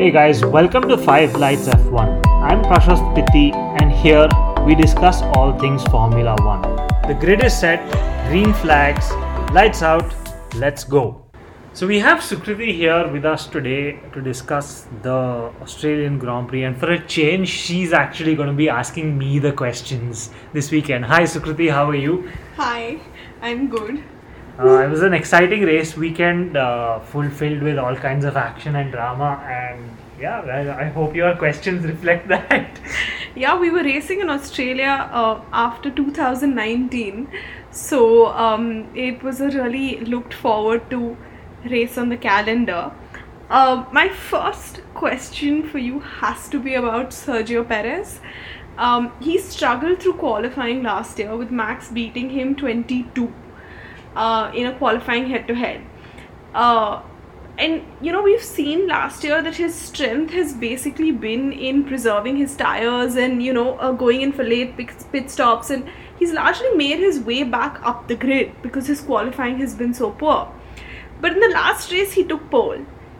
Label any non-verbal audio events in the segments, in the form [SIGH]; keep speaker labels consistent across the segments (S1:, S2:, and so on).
S1: Hey guys, welcome to 5 Lights F1. I'm Prashast Pittie and here we discuss all things Formula 1. The grid is set, green flags, lights out, let's go. So we have Sukriti here with us today to discuss the Australian Grand Prix and for a change she's actually going to be asking me the questions this weekend. Hi Sukriti, how are you?
S2: Hi, I'm good.
S1: Uh, it was an exciting race weekend, uh, fulfilled with all kinds of action and drama, and yeah, I, I hope your questions [LAUGHS] reflect that.
S2: Yeah, we were racing in Australia uh, after 2019, so um, it was a really looked forward to race on the calendar. Uh, my first question for you has to be about Sergio Perez. Um, he struggled through qualifying last year with Max beating him 22 uh, in a qualifying head to head. And you know, we've seen last year that his strength has basically been in preserving his tires and you know, uh, going in for late pit stops. And he's largely made his way back up the grid because his qualifying has been so poor. But in the last race, he took pole.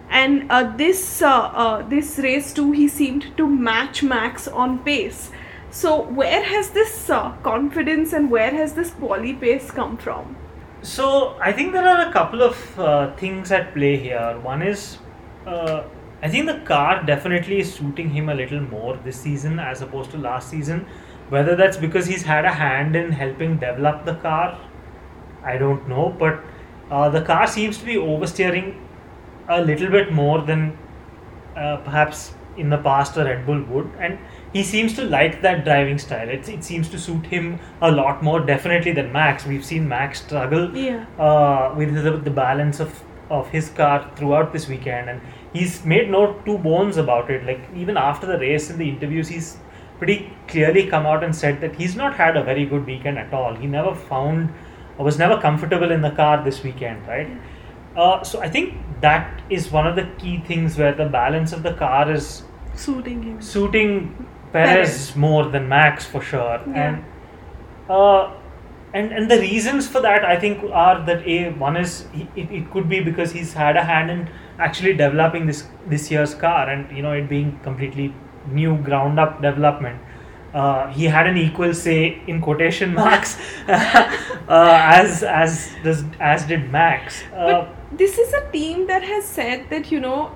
S2: And uh, this uh, uh, this race too, he seemed to match Max on pace. So where has this uh, confidence and where has this quali pace come from?
S1: So I think there are a couple of uh, things at play here. One is, uh, I think the car definitely is suiting him a little more this season as opposed to last season. Whether that's because he's had a hand in helping develop the car, I don't know. But uh, the car seems to be oversteering a little bit more than uh, perhaps in the past a Red Bull would, and he seems to like that driving style. It, it seems to suit him a lot more, definitely than Max. We've seen Max struggle
S2: Yeah.
S1: uh, with the, the balance of, of his car throughout this weekend, and he's made no two bones about it. Like even after the race in the interviews, he's pretty clearly come out and said that he's not had a very good weekend at all. He never found or was never comfortable in the car this weekend, right? Uh, so I think that is one of the key things where the balance of the car is
S2: Suiting him.
S1: suiting Perez, more than Max for sure,
S2: Yeah.
S1: and uh, and and the reasons for that I think are that a one is he, it, it could be because he's had a hand in actually developing this this year's car and you know it being completely new ground up development. Uh, he had an equal say in quotation [LAUGHS] marks [LAUGHS] uh, as as does as did Max. Uh,
S2: But this is a team that has said that you know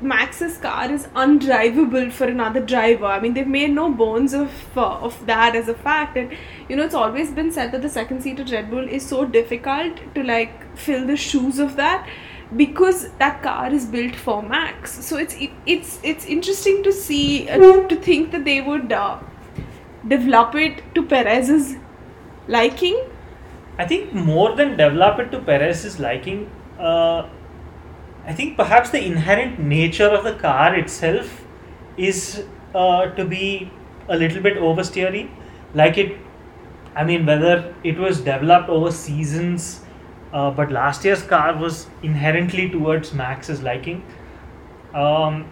S2: Max's car is undrivable for another driver. I mean, they've made no bones of uh, of that as a fact, and you know it's always been said that the second seat seated Red Bull is so difficult to like fill the shoes of that because that car is built for Max. So it's it, it's it's interesting to see uh, to think that they would uh, develop it to Perez's liking.
S1: I think more than develop it to Perez's liking, uh, I think perhaps the inherent nature of the car itself is uh, to be a little bit oversteery. Like it, I mean, whether it was developed over seasons, uh, but last year's car was inherently towards Max's liking. Um,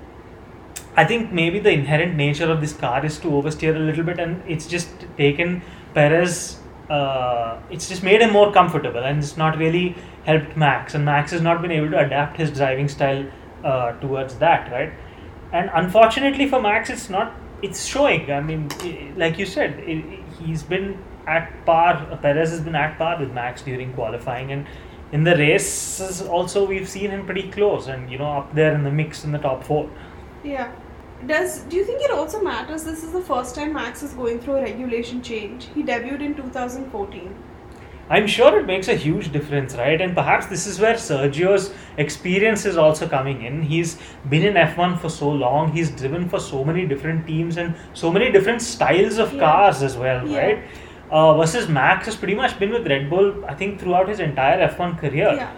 S1: I think maybe the inherent nature of this car is to oversteer a little bit, and it's just taken Perez. Uh, it's just made him more comfortable, and it's not really helped Max. And Max has not been able to adapt his driving style uh, towards that, right? And unfortunately for Max, it's not. It's showing. I mean, like you said, i he's been at par. Perez has been at par with Max during qualifying, and in the races also we've seen him pretty close, and you know up there in the mix in the top four.
S2: Yeah. Does do you think it also matters? This is the first time Max is going through a regulation change. He debuted in 2014.
S1: I'm sure it makes a huge difference, right? And perhaps this is where Sergio's experience is also coming in. He's been in F1 for so long, he's driven for so many different teams and so many different styles of
S2: Yeah.
S1: cars as well,
S2: Yeah.
S1: right? Uh, versus Max has pretty much been with Red Bull, I think, throughout his entire F1 career.
S2: Yeah.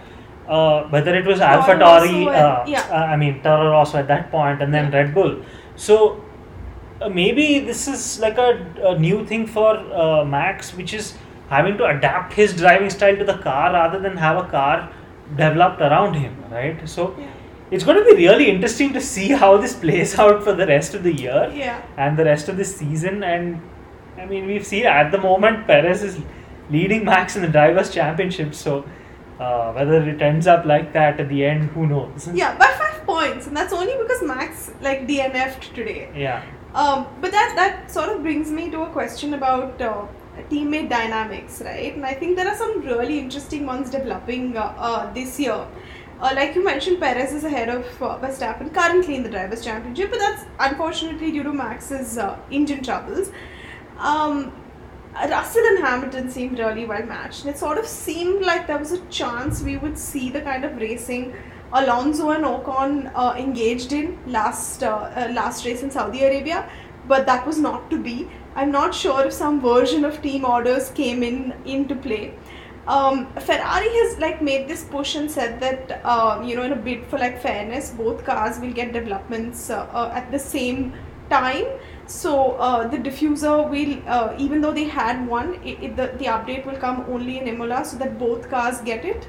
S1: Uh, whether it was
S2: Toro
S1: AlphaTauri, uh,
S2: yeah.
S1: uh, I mean Toro Rosso at that point, and then
S2: Yeah.
S1: Red Bull. So uh, maybe this is like a, a new thing for uh, Max, which is having to adapt his driving style to the car rather than have a car developed around him, right? So
S2: Yeah.
S1: it's going to be really interesting to see how this plays out for the rest of the year
S2: Yeah.
S1: and the rest of this season. And I mean, we've seen at the moment Perez is leading Max in the Drivers' Championship, so uh, whether it ends up like that at the end, who knows?
S2: Yeah, by five points, and that's only because Max like DNF'd today.
S1: Yeah.
S2: Um, but that that sort of brings me to a question about uh, teammate dynamics, right? And I think there are some really interesting ones developing uh, uh, this year. Uh, like you mentioned, Perez is ahead of uh, Verstappen currently in the Drivers' Championship, but that's unfortunately due to Max's uh, engine troubles. Um, Russell and Hamilton seemed really well matched. And It sort of seemed like there was a chance we would see the kind of racing Alonso and Ocon uh, engaged in last uh, uh, last race in Saudi Arabia, but that was not to be. I'm not sure if some version of team orders came in into play. Um, Ferrari has like made this push and said that uh, you know in a bid for like fairness, both cars will get developments uh, uh, at the same time. So uh, the diffuser will, uh, even though they had one, it, it, the the update will come only in Imola, so that both cars get it.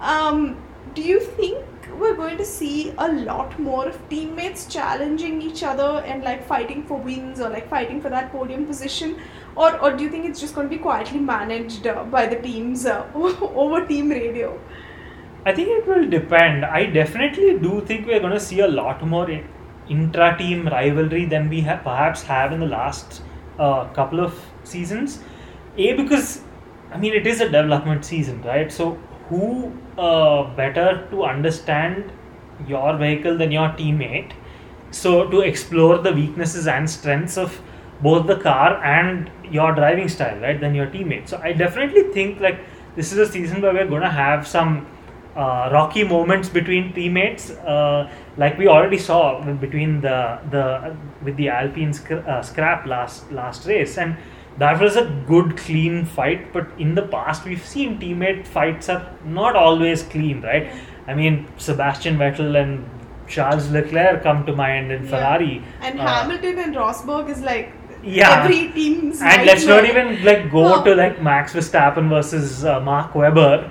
S2: Um, do you think we're going to see a lot more of teammates challenging each other and like fighting for wins or like fighting for that podium position or, or do you think it's just going to be quietly managed uh, by the teams uh, [LAUGHS] over team radio
S1: I think it will depend. I definitely do think we're going to see a lot more intra-team rivalry than we have perhaps have in the last uh, couple of seasons. A because I mean it is a development season, right? So who uh, better to understand your vehicle than your teammate? So to explore the weaknesses and strengths of both the car and your driving style, right? Than your teammate. So I definitely think like this is a season where we're going to have some uh, rocky moments between teammates, uh, like we already saw between the the with the Alpine uh, scrap last last race, and that was a good clean fight. But in the past, we've seen teammate fights are not always clean, right? I mean, Sebastian Vettel and Charles Leclerc come to mind in
S2: Yeah.
S1: Ferrari,
S2: and
S1: Uh,
S2: Hamilton and Rosberg is like
S1: yeah.
S2: every team's
S1: and let's not even like go
S2: No.
S1: to like Max Verstappen versus uh, Mark Webber.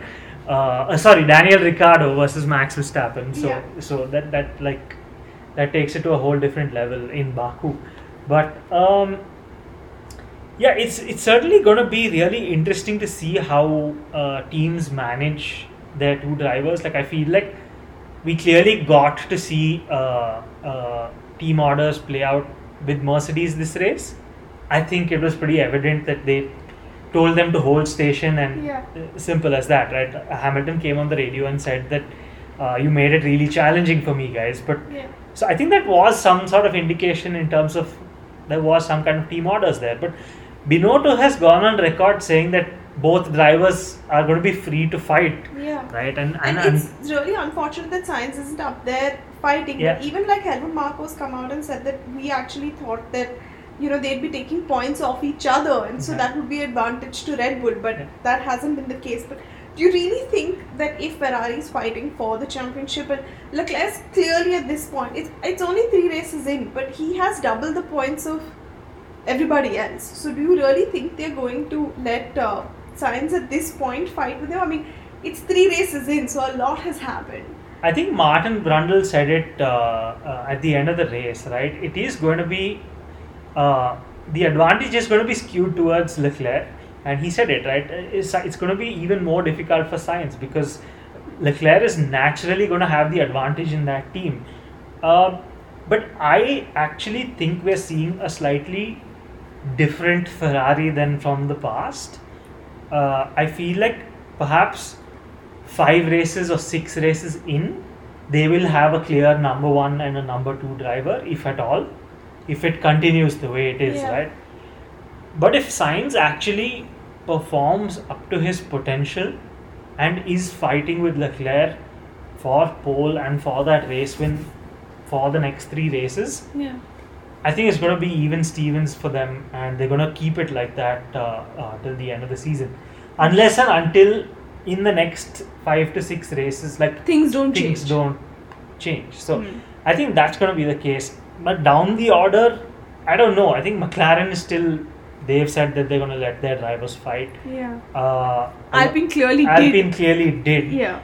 S1: Uh, uh, sorry, Daniel Ricciardo versus Max Verstappen. So
S2: Yeah.
S1: so that that like that takes it to a whole different level in Baku. But um, yeah, it's it's certainly going to be really interesting to see how uh, teams manage their two drivers. Like I feel like we clearly got to see uh, uh, team orders play out with Mercedes this race. I think it was pretty evident that they told them to hold station and
S2: Yeah.
S1: simple as that, right? Hamilton came on the radio and said that uh, you made it really challenging for me, guys. But
S2: Yeah.
S1: so I think that was some sort of indication in terms of there was some kind of team orders there. But Binotto has gone on record saying that both drivers are going to be free to fight,
S2: Yeah.
S1: right? And
S2: And
S1: and,
S2: it's really unfortunate that Sainz isn't up there fighting.
S1: Yeah.
S2: Even like Helmut Marko's come out and said that we actually thought that you know they'd be taking points off each other, and so
S1: Yeah.
S2: that would be advantage to Red Bull. But
S1: Yeah.
S2: that hasn't been the case. But do you really think that if Ferrari is fighting for the championship and Leclerc's clearly at this point, it's it's only three races in, but he has double the points of everybody else. So do you really think they're going to let uh, Sainz at this point fight with him? I mean, it's three races in, so a lot has happened.
S1: I think Martin Brundle said it uh, uh, at the end of the race, right? It is going to be uh, the advantage is going to be skewed towards Leclerc, and he said it right. It's, it's going to be even more difficult for Sainz because Leclerc is naturally going to have the advantage in that team. Uh, but I actually think we're seeing a slightly different Ferrari than from the past. Uh, I feel like perhaps five races or six races in, they will have a clear number one and a number two driver, if at all, if it continues the way it is,
S2: Yeah.
S1: right? But if Sainz actually performs up to his potential and is fighting with Leclerc for pole and for that race win for the next three races,
S2: Yeah.
S1: I think it's going to be even Stevens for them, and they're going to keep it like that uh, uh, till the end of the season, unless and until in the next five to six races, like
S2: Things don't
S1: things
S2: change.
S1: don't change. So
S2: Hmm.
S1: I think that's going to be the case. But down the order, I don't know. I think McLaren is still. They've said that they're going to let their drivers fight.
S2: Yeah.
S1: Uh,
S2: Alpine clearly
S1: Alpine
S2: did.
S1: Alpine clearly did.
S2: Yeah.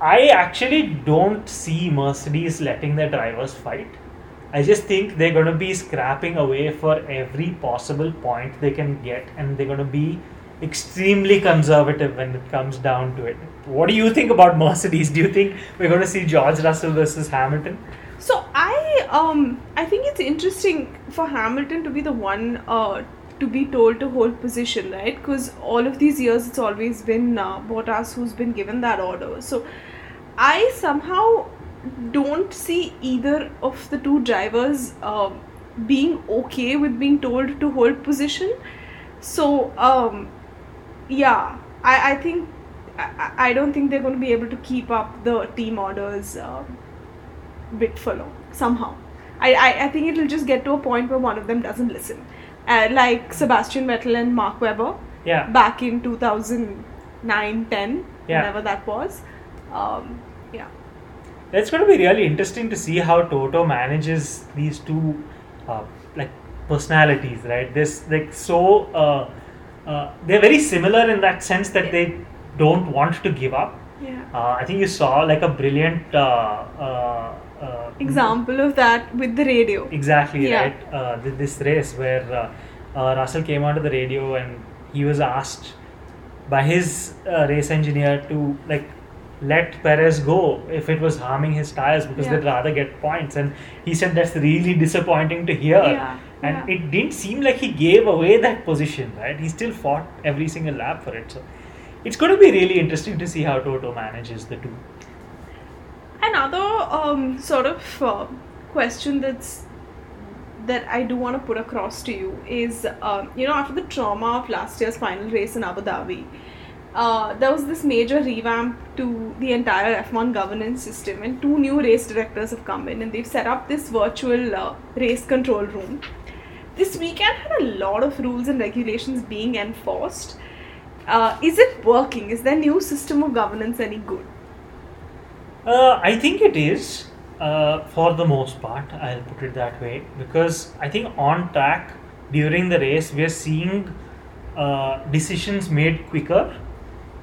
S1: I actually don't see Mercedes letting their drivers fight. I just think they're going to be scrapping away for every possible point they can get, and they're going to be extremely conservative when it comes down to it. What do you think about Mercedes? Do you think we're going to see George Russell versus Hamilton?
S2: So um I think it's interesting for Hamilton to be the one uh, to be told to hold position, right? Because all of these years it's always been uh, Bottas who's been given that order. So I somehow don't see either of the two drivers uh, being okay with being told to hold position. So um, yeah, I I think I, I don't think they're going to be able to keep up the team orders. Um, bit for long somehow. I, I, I think it'll just get to a point where one of them doesn't listen. Uh, like Sebastian Vettel and Mark Webber
S1: Yeah.
S2: back in 2009 10,
S1: Yeah.
S2: whenever that was. Um, yeah.
S1: It's going to be really interesting to see how Toto manages these two, uh, like personalities, right? This like so, uh, uh, they're very similar in that sense that they don't want to give up.
S2: Yeah.
S1: Uh, I think you saw like a brilliant uh,
S2: Example of that with the radio.
S1: Exactly
S2: Yeah.
S1: right. Uh, this race where uh, uh, Russell came onto the radio and he was asked by his uh, race engineer to like let Perez go if it was harming his tires because
S2: Yeah.
S1: they'd rather get points. And he said that's really disappointing to hear.
S2: Yeah,
S1: And
S2: yeah.
S1: it didn't seem like he gave away that position, right? He still fought every single lap for it. So it's going to be really interesting to see how Toto manages the two.
S2: Another um, sort of uh, question that's that I do want to put across to you is, um, you know, after the trauma of last year's final race in Abu Dhabi, uh, there was this major revamp to the entire F1 governance system, and two new race directors have come in, and they've set up this virtual uh, race control room. This weekend had a lot of rules and regulations being enforced. Uh, is it working? Is their new system of governance any good?
S1: Uh, I think it is uh, for the most part. I'll put it that way because I think on track during the race we're seeing uh, decisions made quicker.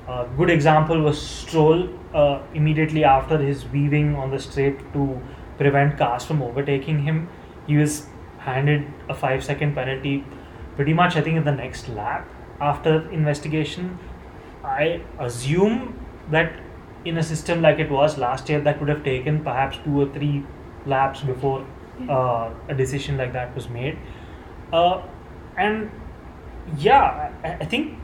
S1: A good example was Stroll uh, immediately after his weaving on the straight to prevent cars from overtaking him. He was handed a five second penalty pretty much, I think, in the next lap after investigation. I assume that in a system like it was last year, that would have taken perhaps two or three laps before uh, a decision like that was made. Uh, and yeah, I, I think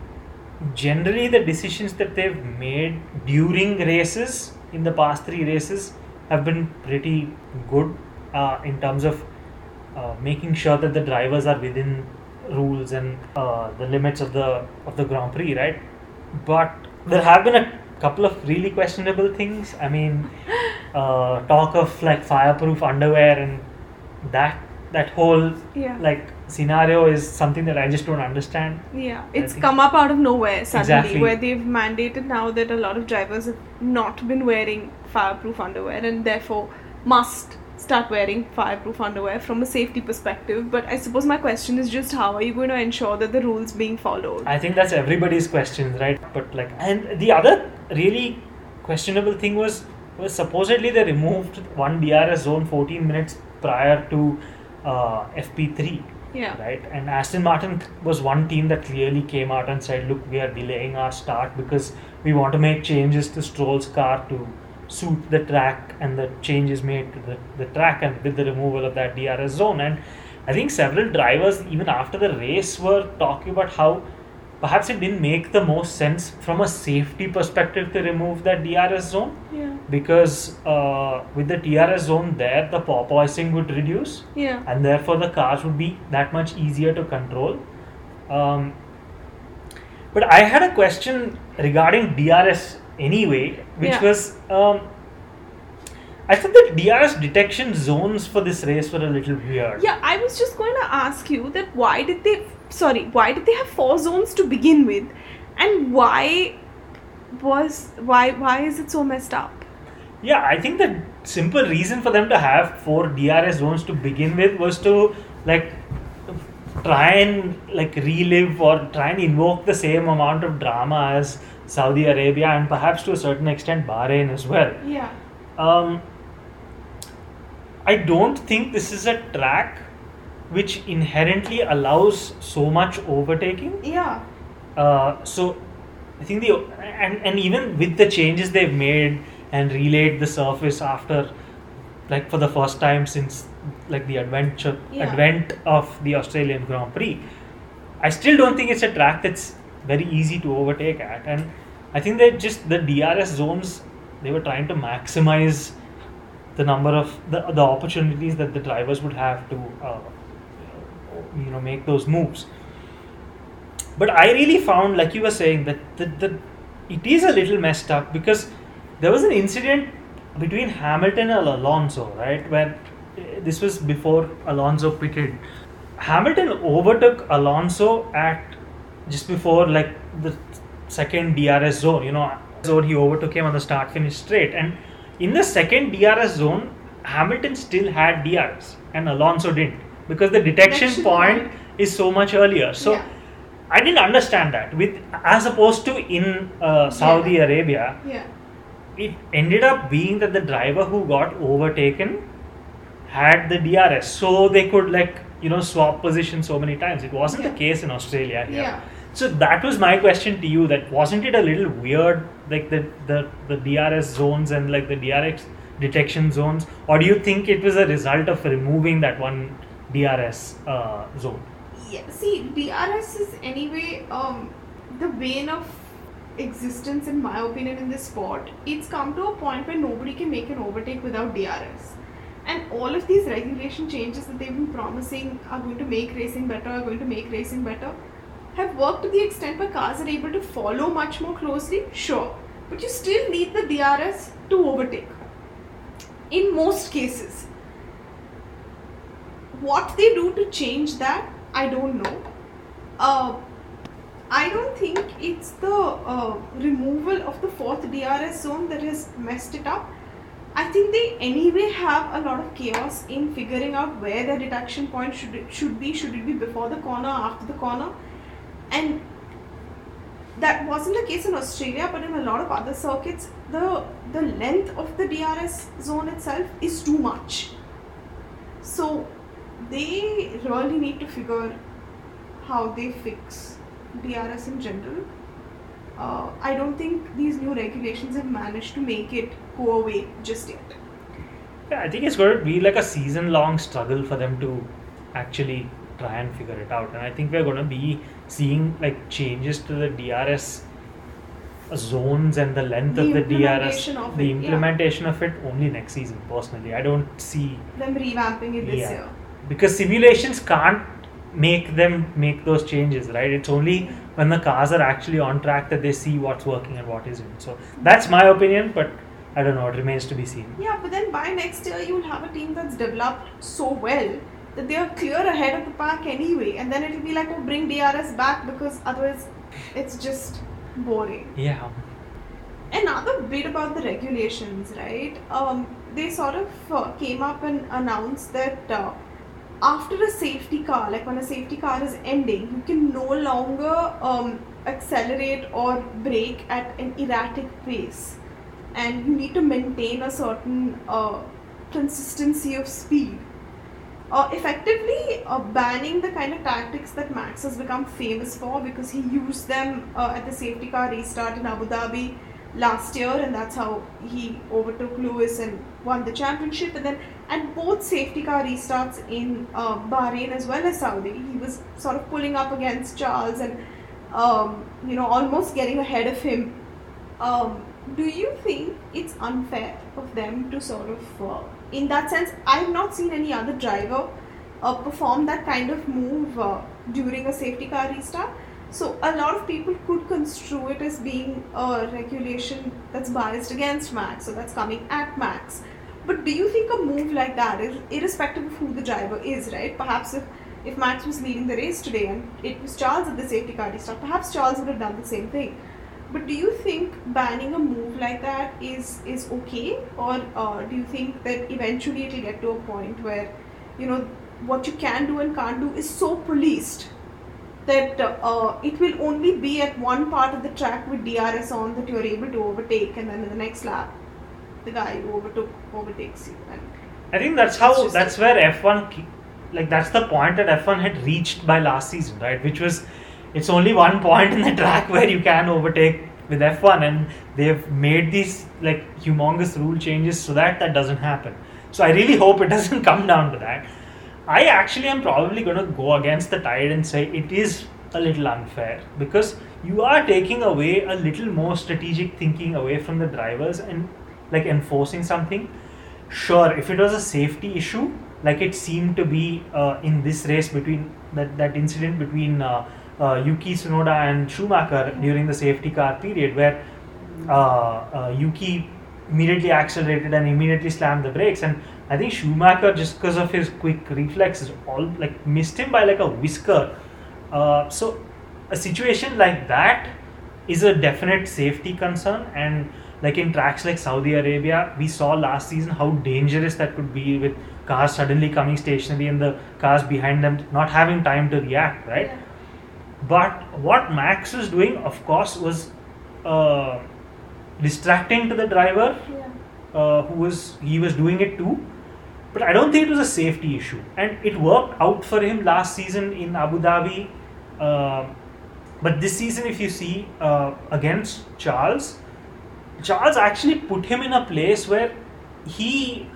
S1: generally the decisions that they've made during races in the past three races have been pretty good uh, in terms of uh, making sure that the drivers are within rules and uh, the limits of the of the Grand Prix, right? But there have been a couple of really questionable things. I mean, uh, talk of like fireproof underwear and that that whole
S2: Yeah.
S1: like scenario is something that I just don't understand.
S2: Yeah, it's come up out of nowhere suddenly,
S1: Exactly.
S2: where they've mandated now that a lot of drivers have not been wearing fireproof underwear and therefore must start wearing fireproof underwear from a safety perspective. But I suppose my question is just how are you going to ensure that the rules being followed?
S1: I think that's everybody's question, right? But like, and the other really questionable thing was was supposedly they removed one DRS zone 14 minutes prior to uh, FP3,
S2: yeah,
S1: right? And Aston Martin was one team that clearly came out and said, "Look, we are delaying our start because we want to make changes to Stroll's car to suit the track and the changes made to the, the track and with the removal of that DRS zone." And I think several drivers, even after the race, were talking about how perhaps it didn't make the most sense from a safety perspective to remove that DRS zone
S2: yeah,
S1: because uh, with the DRS zone there, the porpoising would reduce
S2: yeah,
S1: and therefore the cars would be that much easier to control. Um, but I had a question regarding DRS anyway, which
S2: Yeah.
S1: was um, I thought the DRS detection zones for this race were a little weird.
S2: yeah. I was just going to ask you that why did they? Sorry, why did they have four zones to begin with, and why was why why is it so messed up?
S1: Yeah, I think the simple reason for them to have four DRS zones to begin with was to like try and like relive or try and invoke the same amount of drama as Saudi Arabia and perhaps to a certain extent Bahrain as well.
S2: Yeah.
S1: Um, I don't think this is a track which inherently allows so much overtaking.
S2: Yeah.
S1: Uh, so I think the and and even with the changes they've made and relayed the surface after like for the first time since like the adventure
S2: Yeah.
S1: advent of the Australian Grand Prix, I still don't think it's a track that's very easy to overtake at, and I think that just the DRS zones they were trying to maximize the number of the, the opportunities that the drivers would have to uh, you know make those moves. But i really found like you were saying that the, the it is a little messed up because there was an incident between hamilton and alonso right? Where uh, this was before alonso pitted. Hamilton overtook alonso at just before like the second drs zone you know zone he overtook him on the start finish straight and in the second drs zone hamilton still had drs and alonso didn't because the detection
S2: Detection
S1: point
S2: point.
S1: is so much earlier so
S2: Yeah.
S1: I didn't understand that. With as opposed to in uh, Saudi
S2: Yeah.
S1: Arabia,
S2: Yeah.
S1: it ended up being that the driver who got overtaken had the DRS, so they could like you know swap position so many times. It wasn't
S2: Yeah.
S1: the case in Australia. Here.
S2: Yeah.
S1: So that was my question to you. That wasn't it a little weird, like the the the DRS zones and like the DRX detection zones, or do you think it was a result of removing that one DRS uh, zone?
S2: Yeah, see, DRS is anyway um, the bane of existence, in my opinion, in this sport. It's come to a point where nobody can make an overtake without DRS. And all of these regulation changes that they've been promising are going to make racing better, are going to make racing better, have worked to the extent where cars are able to follow much more closely, sure. But you still need the DRS to overtake. In most cases what they do to change that i don't know. Uh, i don't think it's the uh, removal of the fourth drs zone that has messed it up. I think they anyway have a lot of chaos in figuring out where the detection point should should be. Should it be before the corner after the corner and that wasn't the case in Australia, but in a lot of other circuits, the the length of the DRS zone itself is too much. So they really need to figure how they fix DRS in general. Uh, I don't think these new regulations have managed to make it go away just yet.
S1: Yeah, I think it's going to be like a season long struggle for them to actually try and figure it out. And I think we're going to be seeing like changes to the DRS zones and the length
S2: The
S1: of the DRS,
S2: of
S1: the
S2: it, yeah.
S1: implementation of it only next season, personally. I don't see,
S2: Them revamping it this
S1: Yeah.
S2: year.
S1: because simulations can't make them make those changes, right? It's only when the cars are actually on track that they see what's working and what isn't. So that's my opinion, but I don't know, it remains to be seen.
S2: Yeah, but then by next year you'll have a team that's developed so well that they are clear ahead of the pack anyway, and then it'll be like, oh, bring DRS back because otherwise it's just boring.
S1: Yeah.
S2: Another bit about the regulations, right? Um, they sort of uh, came up and announced that uh, after a safety car, like when a safety car is ending, you can no longer um, accelerate or brake at an erratic pace, and you need to maintain a certain uh, consistency of speed. Uh, effectively uh, banning the kind of tactics that Max has become famous for because he used them uh, at the safety car restart in Abu Dhabi last year, and that's how he overtook Lewis and won the championship. And then at both safety car restarts in uh, Bahrain as well as Saudi, he was sort of pulling up against Charles and um, you know almost getting ahead of him. Um, do you think it's unfair of them to sort of, uh, in that sense, I have not seen any other driver uh, perform that kind of move uh, during a safety car restart. So a lot of people could construe it as being a regulation that's biased against Max, so that's coming at Max. But do you think a move like that, ir- irrespective of who the driver is, right? Perhaps if if Max was leading the race today and it was Charles at the safety car restart, perhaps Charles would have done the same thing. But do you think banning a move like that is is okay, or uh, do you think that eventually it'll get to a point where, you know, what you can do and can't do is so policed that uh, it will only be at one part of the track with DRS on that you are able to overtake, and then in the next lap, the guy who overtook overtakes you. And
S1: I think that's how that's where F1 ke- like that's the point that F1 had reached by last season, right? Which was it's only one point in the track where you can overtake with F1, and they've made these like humongous rule changes so that that doesn't happen. So I really hope it [LAUGHS] doesn't come down to that. I actually am probably going to go against the tide and say it is a little unfair because you are taking away a little more strategic thinking away from the drivers and like enforcing something. Sure, if it was a safety issue, like it seemed to be uh, in this race between that, that incident between uh, Yuki Tsunoda and Schumacher during the safety car period, where uh, uh, Yuki immediately accelerated and immediately slammed the brakes, and I think Schumacher, just because of his quick reflexes, all like missed him by like a whisker. Uh, so a situation like that is a definite safety concern, and like in tracks like Saudi Arabia, we saw last season how dangerous that could be with cars suddenly coming stationary and the cars behind them not having time to react, right?
S2: Yeah.
S1: But what Max was doing, of course, was uh, distracting to the driver
S2: Yeah.
S1: uh, who was he was doing it too. But I don't think it was a safety issue, and it worked out for him last season in Abu Dhabi. Uh, but this season, if you see uh, against Charles, Charles actually put him in a place where he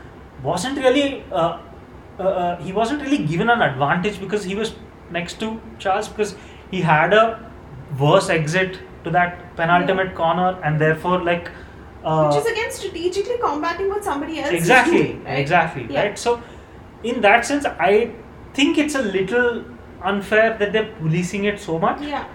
S1: wasn't really uh, uh, uh, he wasn't really given an advantage because he was next to Charles because he had a worse exit to that penultimate corner and therefore like uh,
S2: Which is again strategically combating what somebody else
S1: exactly
S2: is doing. Right?
S1: exactly
S2: Yeah.
S1: right so in that sense i think it's a little unfair that they're policing it so much
S2: Yeah,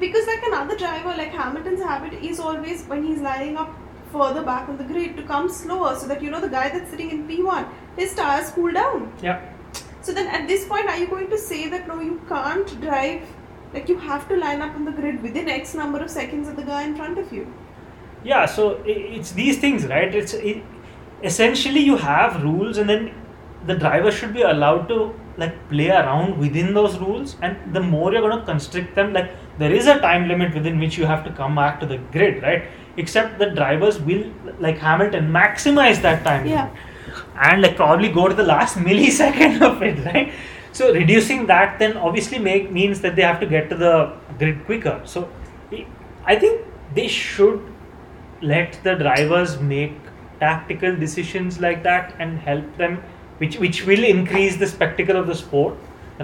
S2: because like another driver, like Hamilton's habit is always when he's lining up further back on the grid to come slower, so that you know the guy that's sitting in P1, his tires cool down.
S1: yeah
S2: So then at this point, are you going to say that no, you can't drive? Like you have to line up on the grid within X number of seconds of the guy in front of you.
S1: yeah so it's these things right it's it, essentially you have rules and then the driver should be allowed to like play around within those rules and the more you're going to constrict them like there is a time limit within which you have to come back to the grid right except the drivers will like hamilton maximize that time
S2: Yeah.
S1: limit and like probably go to the last millisecond of it right so reducing that then obviously make means that they have to get to the grid quicker so i think they should let the drivers make tactical decisions like that and help them which which will increase the spectacle of the sport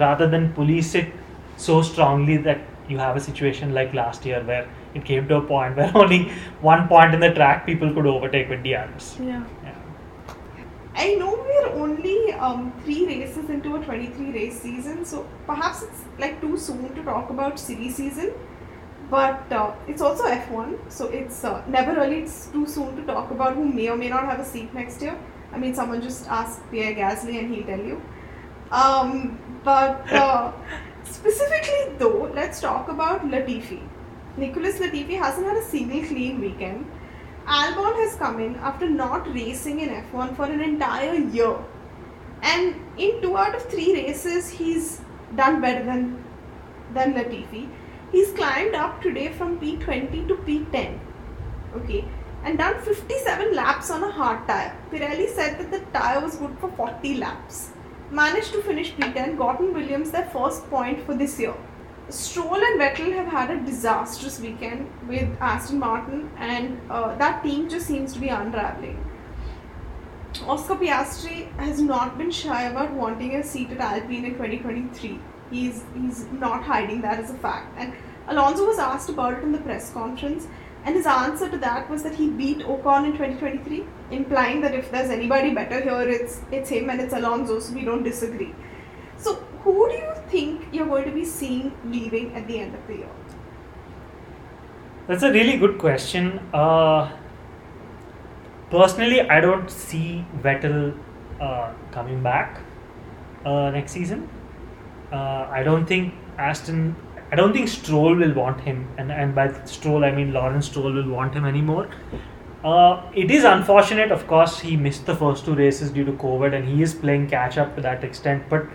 S1: rather than police it so strongly that you have a situation like last year where it came to a point [LAUGHS] where only one point in the track people could overtake with DRS.
S2: Yeah. I know we're only um, three races into a 23 race season, so perhaps it's like too soon to talk about silly season. But uh, it's also F1, so it's uh, never really it's too soon to talk about who may or may not have a seat next year. I mean, someone just ask Pierre Gasly and he'll tell you. Um, but uh, [LAUGHS] specifically, though, let's talk about Latifi. Nicholas Latifi hasn't had a single clean weekend. Albon has come in after not racing in F1 for an entire year. And in two out of three races, he's done better than, than Latifi. He's climbed up today from P20 to P10. Okay. And done 57 laps on a hard tire. Pirelli said that the tire was good for 40 laps. Managed to finish P10, gotten Williams their first point for this year. Stroll and Vettel have had a disastrous weekend with Aston Martin, and uh, that team just seems to be unraveling. Oscar Piastri has not been shy about wanting a seat at Alpine in 2023. He's he's not hiding that as a fact. And Alonso was asked about it in the press conference, and his answer to that was that he beat Ocon in 2023, implying that if there's anybody better here, it's it's him and it's Alonso. So we don't disagree. So who do you think you're going to be seeing leaving at the end of the year?
S1: That's a really good question. Uh, personally, I don't see Vettel uh, coming back uh, next season. Uh, I don't think Aston. I don't think Stroll will want him, and and by Stroll I mean Lawrence Stroll will want him anymore. Uh, it is unfortunate, of course, he missed the first two races due to COVID, and he is playing catch up to that extent. But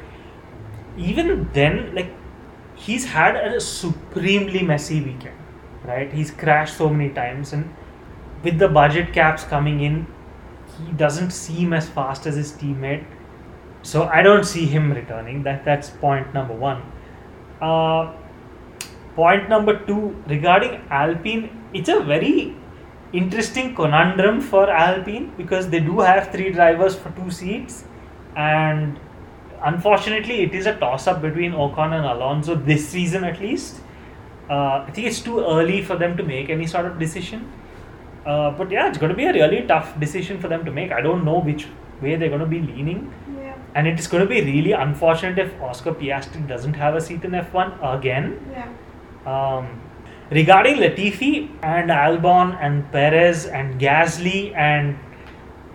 S1: even then, like he's had a supremely messy weekend, right? He's crashed so many times, and with the budget caps coming in, he doesn't seem as fast as his teammate. So I don't see him returning. That that's point number one. Uh, point number two regarding Alpine, it's a very interesting conundrum for Alpine because they do have three drivers for two seats, and unfortunately, it is a toss up between Ocon and Alonso this season at least. Uh, I think it's too early for them to make any sort of decision. Uh, but yeah, it's going to be a really tough decision for them to make. I don't know which way they're going to be leaning.
S2: Yeah.
S1: And it is going to be really unfortunate if Oscar Piastri doesn't have a seat in F1 again.
S2: Yeah.
S1: Um, regarding Latifi and Albon and Perez and Gasly and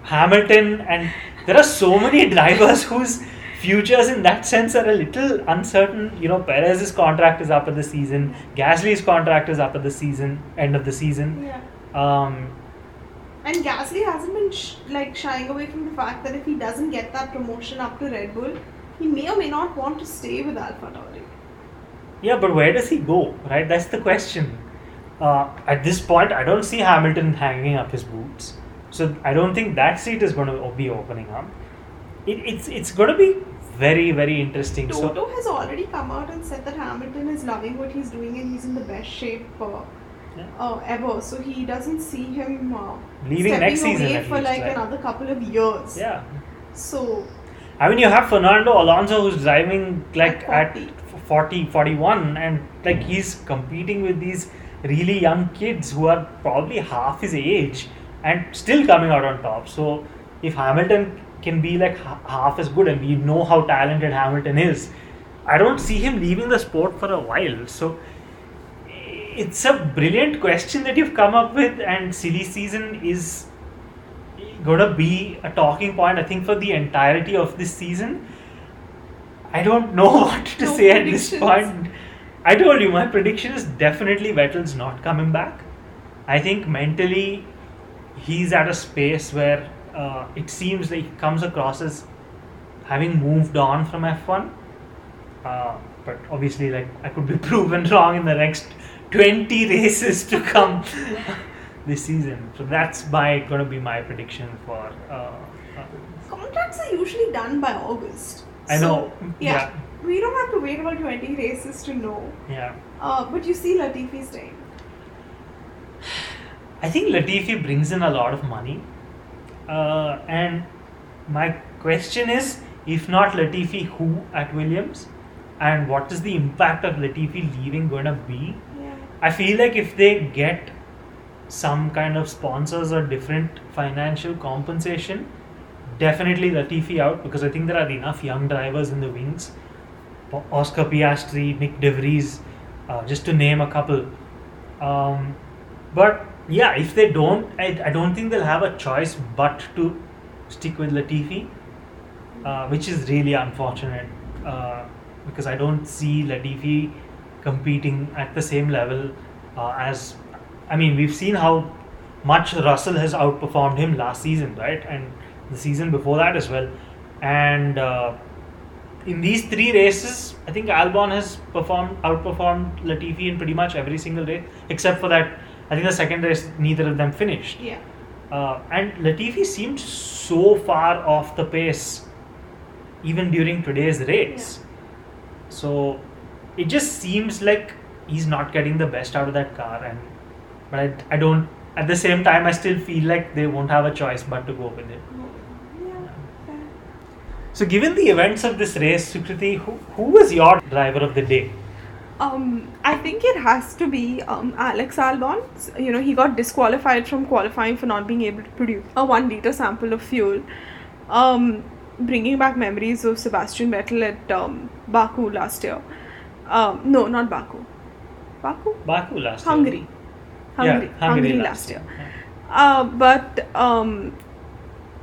S1: Hamilton, and there are so many [LAUGHS] drivers whose futures in that sense are a little uncertain. You know, Perez's contract is up at the season, Gasly's contract is up at the season, end of the season.
S2: Yeah.
S1: Um,
S2: And Gasly hasn't been sh- like shying away from the fact that if he doesn't get that promotion up to Red Bull, he may or may not want to stay with AlphaTauri.
S1: Yeah, but where does he go? Right, that's the question. Uh, at this point, I don't see Hamilton hanging up his boots, so I don't think that seat is going to be opening up. It, it's it's going to be very very interesting. So
S2: Toto has already come out and said that Hamilton is loving what he's doing and he's in the best shape uh,
S1: Yeah.
S2: uh, ever. So he doesn't see him uh,
S1: Leaving next season
S2: away for
S1: least,
S2: like
S1: right?
S2: another couple of years.
S1: yeah,
S2: So
S1: I mean you have Fernando Alonso who's driving like
S2: At
S1: at 40, 41 and like he's competing with these really young kids who are probably half his age and still coming out on top. So if Hamilton can be like ha- half as good and we know how talented Hamilton is, I don't see him leaving the sport for a while. So it's a brilliant question that you've come up with and silly season is gonna be a talking point I think for the entirety of this season. I don't know [LAUGHS] what to
S2: No
S1: say at this point. I told you my prediction is definitely Vettel's not coming back. I think mentally he's at a space where uh, it seems like he comes across as having moved on from F1. Uh, but obviously, like I could be [LAUGHS] proven wrong in the next 20 races to come [LAUGHS] this season. So that's my going to be my prediction for. Uh, uh,
S2: contracts are usually done by August.
S1: I
S2: So,
S1: know.
S2: Yeah.
S1: Yeah.
S2: We don't have to wait about 20 races to know.
S1: yeah.
S2: Uh, but you see Latifi's staying.
S1: I think Latifi brings in a lot of money. Uh, and my question is if not Latifi, who at Williams? And what is the impact of Latifi leaving going to be?
S2: Yeah.
S1: I feel like if they get some kind of sponsors or different financial compensation, definitely Latifi out because I think there are enough young drivers in the wings. Oscar Piastri, Nyck De Vries, uh, just to name a couple. Um, but yeah, if they don't, I, I don't think they'll have a choice but to stick with Latifi, uh, which is really unfortunate uh, because I don't see Latifi competing at the same level uh, as. I mean, we've seen how much Russell has outperformed him last season, right? And the season before that as well. And uh, in these three races, I think Albon has performed outperformed Latifi in pretty much every single race, except for that. I think the second race, neither of them finished.
S2: Yeah.
S1: Uh, and Latifi seemed so far off the pace, even during today's race. So it just seems like he's not getting the best out of that car, and but I, I don't. At the same time, I still feel like they won't have a choice but to go with it.
S2: Yeah.
S1: So, given the events of this race, Sukriti, who, who was your driver of the day?
S2: Um, I think it has to be um, Alex Albon. You know, he got disqualified from qualifying for not being able to produce a one liter sample of fuel. Um, bringing back memories of Sebastian Vettel at um, Baku last year. Um, no, not Baku. Baku?
S1: Baku last
S2: Hungary.
S1: year.
S2: Hungary.
S1: Yeah,
S2: Hungary, last year. Uh, but um,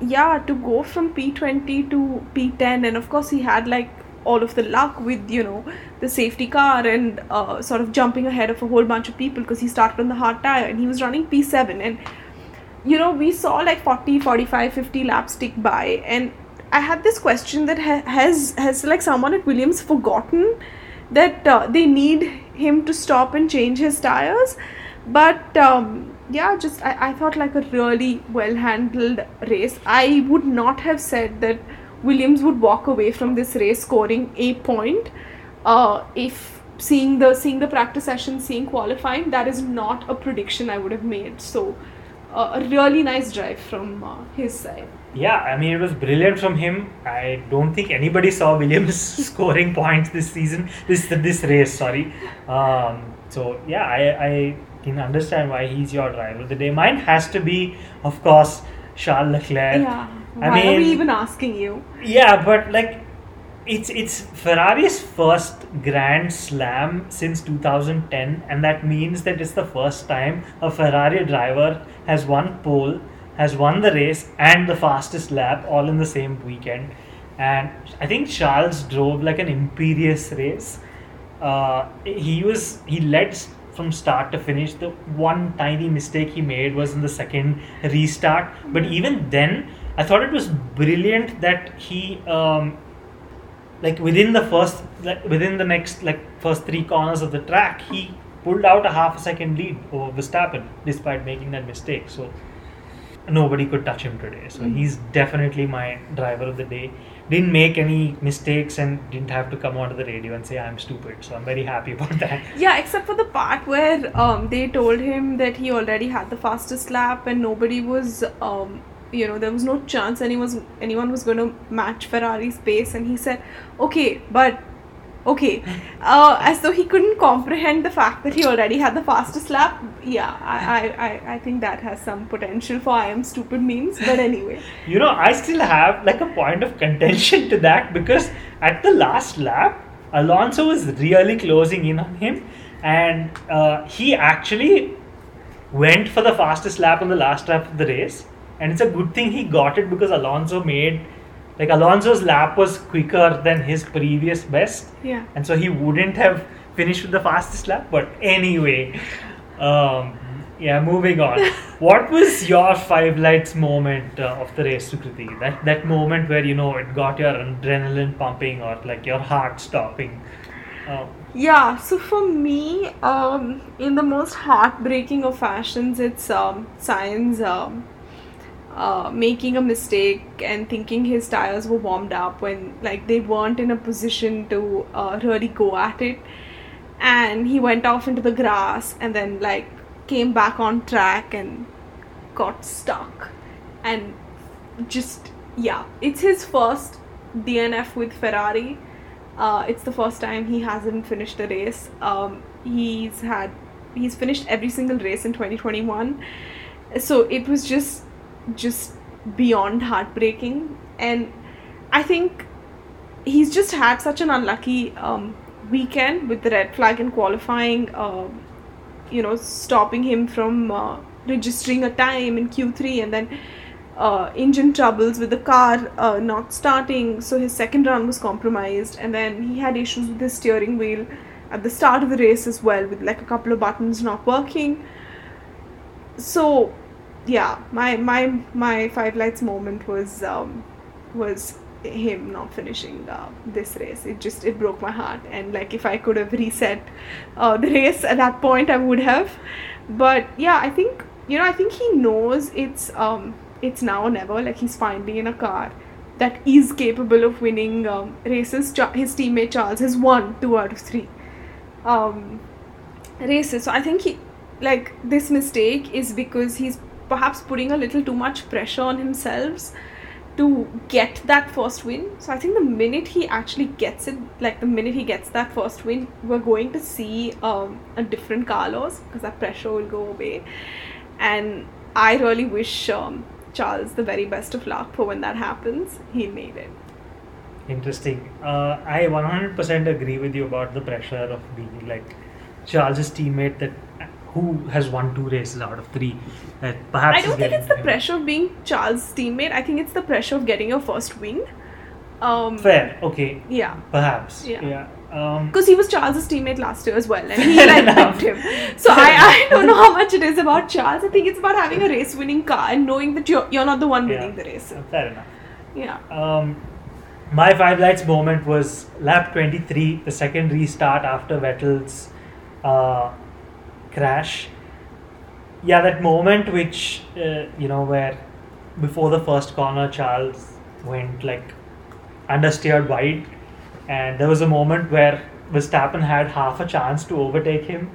S2: yeah, to go from P20 to P10, and of course, he had like all of the luck with you know the safety car and uh, sort of jumping ahead of a whole bunch of people because he started on the hard tire and he was running P7 and you know we saw like 40 45 50 laps tick by. And i had this question that ha- has has like someone at williams forgotten that uh, they need him to stop and change his tires? But um, yeah just I, I thought like a really well handled race. I would not have said that williams would walk away from this race scoring a point uh, if seeing the seeing the practice session, seeing qualifying, that is not a prediction I would have made. So, uh, a really nice drive from uh, his side.
S1: Yeah, I mean, it was brilliant from him. I don't think anybody saw Williams [LAUGHS] scoring points this season, this this race. Sorry. Um, so yeah, I, I can understand why he's your driver of the day. Mine has to be, of course, Charles Leclerc.
S2: Yeah.
S1: I
S2: Why are we even asking you?
S1: Yeah, but like, it's it's Ferrari's first Grand Slam since 2010, and that means that it's the first time a Ferrari driver has won pole, has won the race, and the fastest lap all in the same weekend. And I think Charles drove like an imperious race. Uh, he was he led from start to finish. The one tiny mistake he made was in the second restart, but even then, I thought it was brilliant that he um, like within the first like within the next like first three corners of the track he pulled out a half a second lead over Verstappen despite making that mistake. So nobody could touch him today. So
S2: Mhm.
S1: he's definitely my driver of the day. Didn't make any mistakes and didn't have to come onto the radio and say I'm stupid. So I'm very happy about that.
S2: Yeah, except for the part where um, they told him that he already had the fastest lap and nobody was, um, you know, there was no chance anyone was, anyone was going to match Ferrari's pace, and he said, "Okay, but." Okay, [LAUGHS] uh, as though he couldn't comprehend the fact that he already had the fastest lap. Yeah, I, I, I, I think that has some potential for I am stupid memes. But [LAUGHS] anyway,
S1: You know, I still have like a point of contention to that because at the last lap, Alonso was really closing in on him, and uh, he actually went for the fastest lap on the last lap of the race. And it's a good thing he got it because Alonso made like Alonso's lap was quicker than his previous best,
S2: yeah.
S1: and so he wouldn't have finished with the fastest lap. But anyway, um, yeah, moving on. [LAUGHS] what was your five lights moment uh, of the race, Sukriti? That that moment where you know it got your adrenaline pumping or like your heart stopping. Uh,
S2: Yeah, so for me, um, in the most heartbreaking of fashions, it's um, Sainz um, uh, making a mistake and thinking his tires were warmed up when like they weren't in a position to uh, really go at it, and he went off into the grass and then like came back on track and got stuck, and just yeah, it's his first DNF with Ferrari. Uh, it's the first time he hasn't finished a race. Um, he's had he's finished every single race in 2021, so it was just just beyond heartbreaking. And I think he's just had such an unlucky um, weekend with the red flag in qualifying. um you know, stopping him from uh, registering a time in Q3 and then uh, engine troubles with the car uh, not starting. So his second run was compromised, and then he had issues with his steering wheel at the start of the race as well, with like a couple of buttons not working. So, yeah, my my my five lights moment was um, was him not finishing uh, this race. It just it broke my heart, and like if I could have reset uh, the race at that point, I would have. But yeah, I think you know I think he knows it's um it's now or never. Like he's finally in a car that is capable of winning um, races. His teammate Charles has won two out of three um, races. So I think he like this mistake is because he's perhaps putting a little too much pressure on himself to get that first win. So I think the minute he actually gets it, like the minute he gets that first win, we're going to see um, a different Carlos because that pressure will go away. And I really wish um, Charles the very best of luck for when that happens. He made it.
S1: Interesting. Uh, I 100% agree with you about the pressure of being like Charles's teammate that who has won two races out of three. That perhaps
S2: I don't think it's the
S1: him.
S2: pressure of being Charles' teammate. I think it's the pressure of getting your first win. Um,
S1: Fair. Okay.
S2: Yeah.
S1: Perhaps.
S2: Yeah.
S1: Yeah. Um,
S2: Because he was Charles' teammate last year as well, and he [LAUGHS]
S1: Fair
S2: like picked him. [LAUGHS] So I, I don't know how much it is about Charles. I think it's about having a race-winning car and knowing that you're you're not the one
S1: yeah.
S2: winning the race.
S1: Fair enough.
S2: Yeah.
S1: Um, my five lights moment was lap 23, the second restart after Vettel's uh, crash. Yeah, that moment which, uh, you know, where before the first corner, Charles went like understeered wide, and there was a moment where Verstappen had half a chance to overtake him.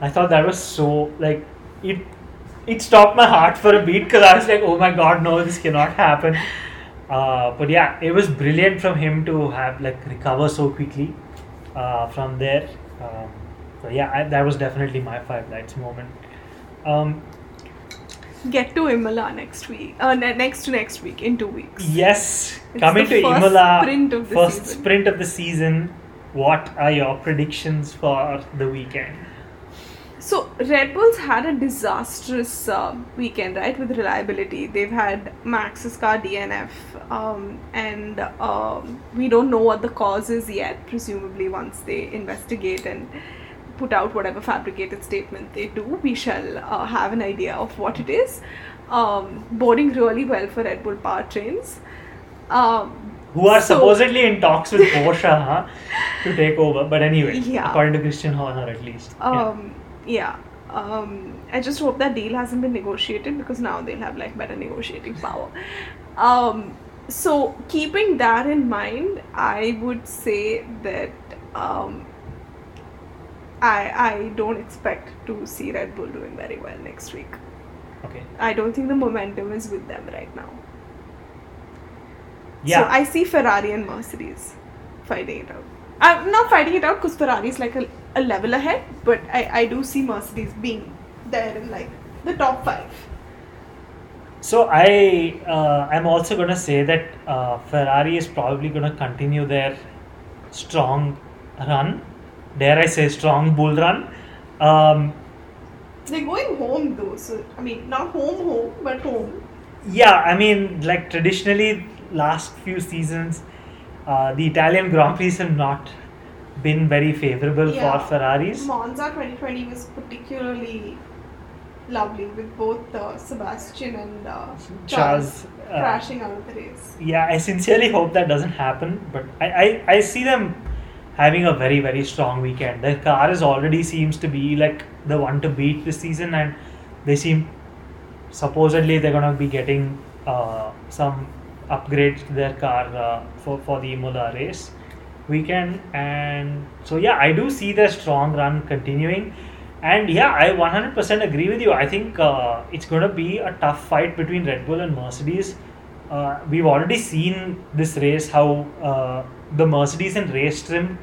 S1: I thought that was so like it. It stopped my heart for a beat because I was like, "Oh my god, no, this cannot happen." Uh, but yeah, it was brilliant from him to have like recover so quickly uh, from there. Um, so yeah, I, that was definitely my five lights moment. Um,
S2: Get to Imola next week. Uh, ne- next to next week in two weeks.
S1: yes,
S2: It's
S1: coming to
S2: first
S1: Imola,
S2: sprint
S1: first
S2: season.
S1: sprint of the season. What are your predictions for the weekend?
S2: So Red Bulls had a disastrous uh, weekend, right? With reliability, they've had Max's car DNF, um, and um, we don't know what the cause is yet. Presumably, once they investigate and put out whatever fabricated statement they do, we shall uh, have an idea of what it is. Um, boarding really well for Red Bull powertrains. Um,
S1: Who are
S2: So-
S1: supposedly in talks with Porsche huh, to take over? But anyway,
S2: Yeah.
S1: according to Christian Horner, at least. Yeah.
S2: Um, yeah. Um, I just hope that deal hasn't been negotiated because now they'll have like better negotiating power. Um, so keeping that in mind, I would say that um, I I don't expect to see Red Bull doing very well next week.
S1: Okay.
S2: I don't think the momentum is with them right now.
S1: Yeah.
S2: So I see Ferrari and Mercedes fighting it out. I'm not fighting it out because Ferrari is like a, a level ahead, but I, I do see Mercedes being there in like the top five.
S1: So I uh, I'm also gonna say that uh, Ferrari is probably gonna continue their strong run. Dare I say strong bull run? Um,
S2: They're going home though, so I mean not home home, but home.
S1: yeah, I mean like traditionally last few seasons, uh, the Italian Grand Prix have not been very favorable
S2: Yeah.
S1: for Ferraris.
S2: Monza 2020 was particularly lovely with both uh, Sebastian and uh, Charles,
S1: Charles, uh,
S2: crashing out of the race.
S1: Yeah, I sincerely hope that doesn't happen, but I, I, I see them having a very, very strong weekend. Their car is already seems to be like the one to beat this season, and they seem supposedly they're gonna be getting uh, some upgrades to their car uh, for, for the Imola race weekend. And so, yeah, I do see their strong run continuing. And yeah, I 100% agree with you. I think uh, it's going to be a tough fight between Red Bull and Mercedes. Uh, we've already seen this race how uh, the Mercedes in race trim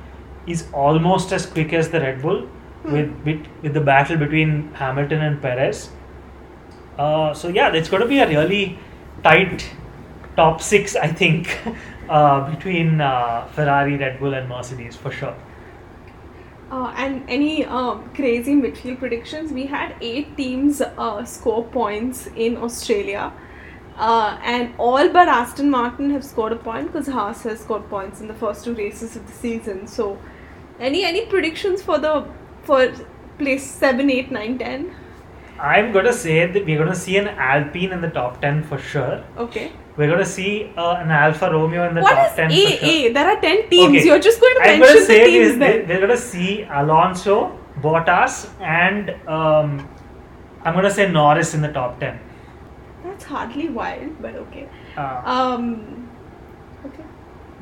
S1: is almost as quick as the Red Bull with, with with the battle between Hamilton and Perez. Uh, so yeah, it's going to be a really tight top six, I think, [LAUGHS] uh, between uh, Ferrari, Red Bull, and Mercedes for sure.
S2: Uh, and any um, crazy midfield predictions? We had eight teams uh, score points in Australia, uh, and all but Aston Martin have scored a point because Haas has scored points in the first two races of the season. So, any any predictions for the for place seven, eight, nine, ten?
S1: I'm going to say that we're going to see an Alpine in the top 10 for sure.
S2: Okay.
S1: We're going to see uh, an Alfa Romeo in the
S2: What
S1: top
S2: is
S1: 10
S2: A?
S1: for sure.
S2: There are ten teams.
S1: Okay.
S2: You're just going to
S1: I'm
S2: mention
S1: going to
S2: the teams
S1: is
S2: then.
S1: we're going to see Alonso, Bottas, and um, I'm going to say Norris in the top 10.
S2: That's hardly wild, but okay.
S1: Uh,
S2: Um. Okay.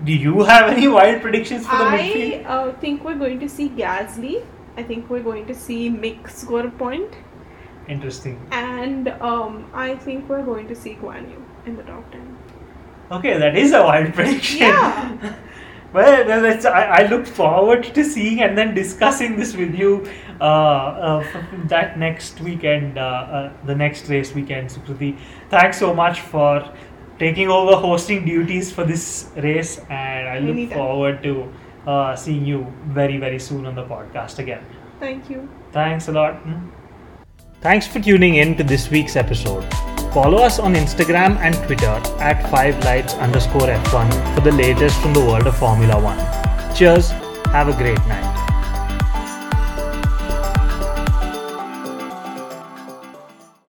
S1: do you have any wild predictions for the
S2: I
S1: midfield?
S2: uh, think we're going to see Gasly. I think we're going to see Mick score a point,
S1: Interesting.
S2: and um, I think we're going to see Guan Yu in the top ten.
S1: Okay, that is a wild [LAUGHS] prediction.
S2: Yeah. [LAUGHS]
S1: well, I, I look forward to seeing and then discussing this with you that next weekend, uh, uh, the next race weekend, Sukriti. Thanks so much for taking over hosting duties for this race, and I look
S2: Anytime.
S1: forward to uh, seeing you very, very soon on the podcast again.
S2: Thank you.
S1: Thanks a lot. Thanks for tuning in to this week's episode. Follow us on Instagram and Twitter at 5lights underscore F1 for the latest from the world of Formula One. Cheers, have a great night.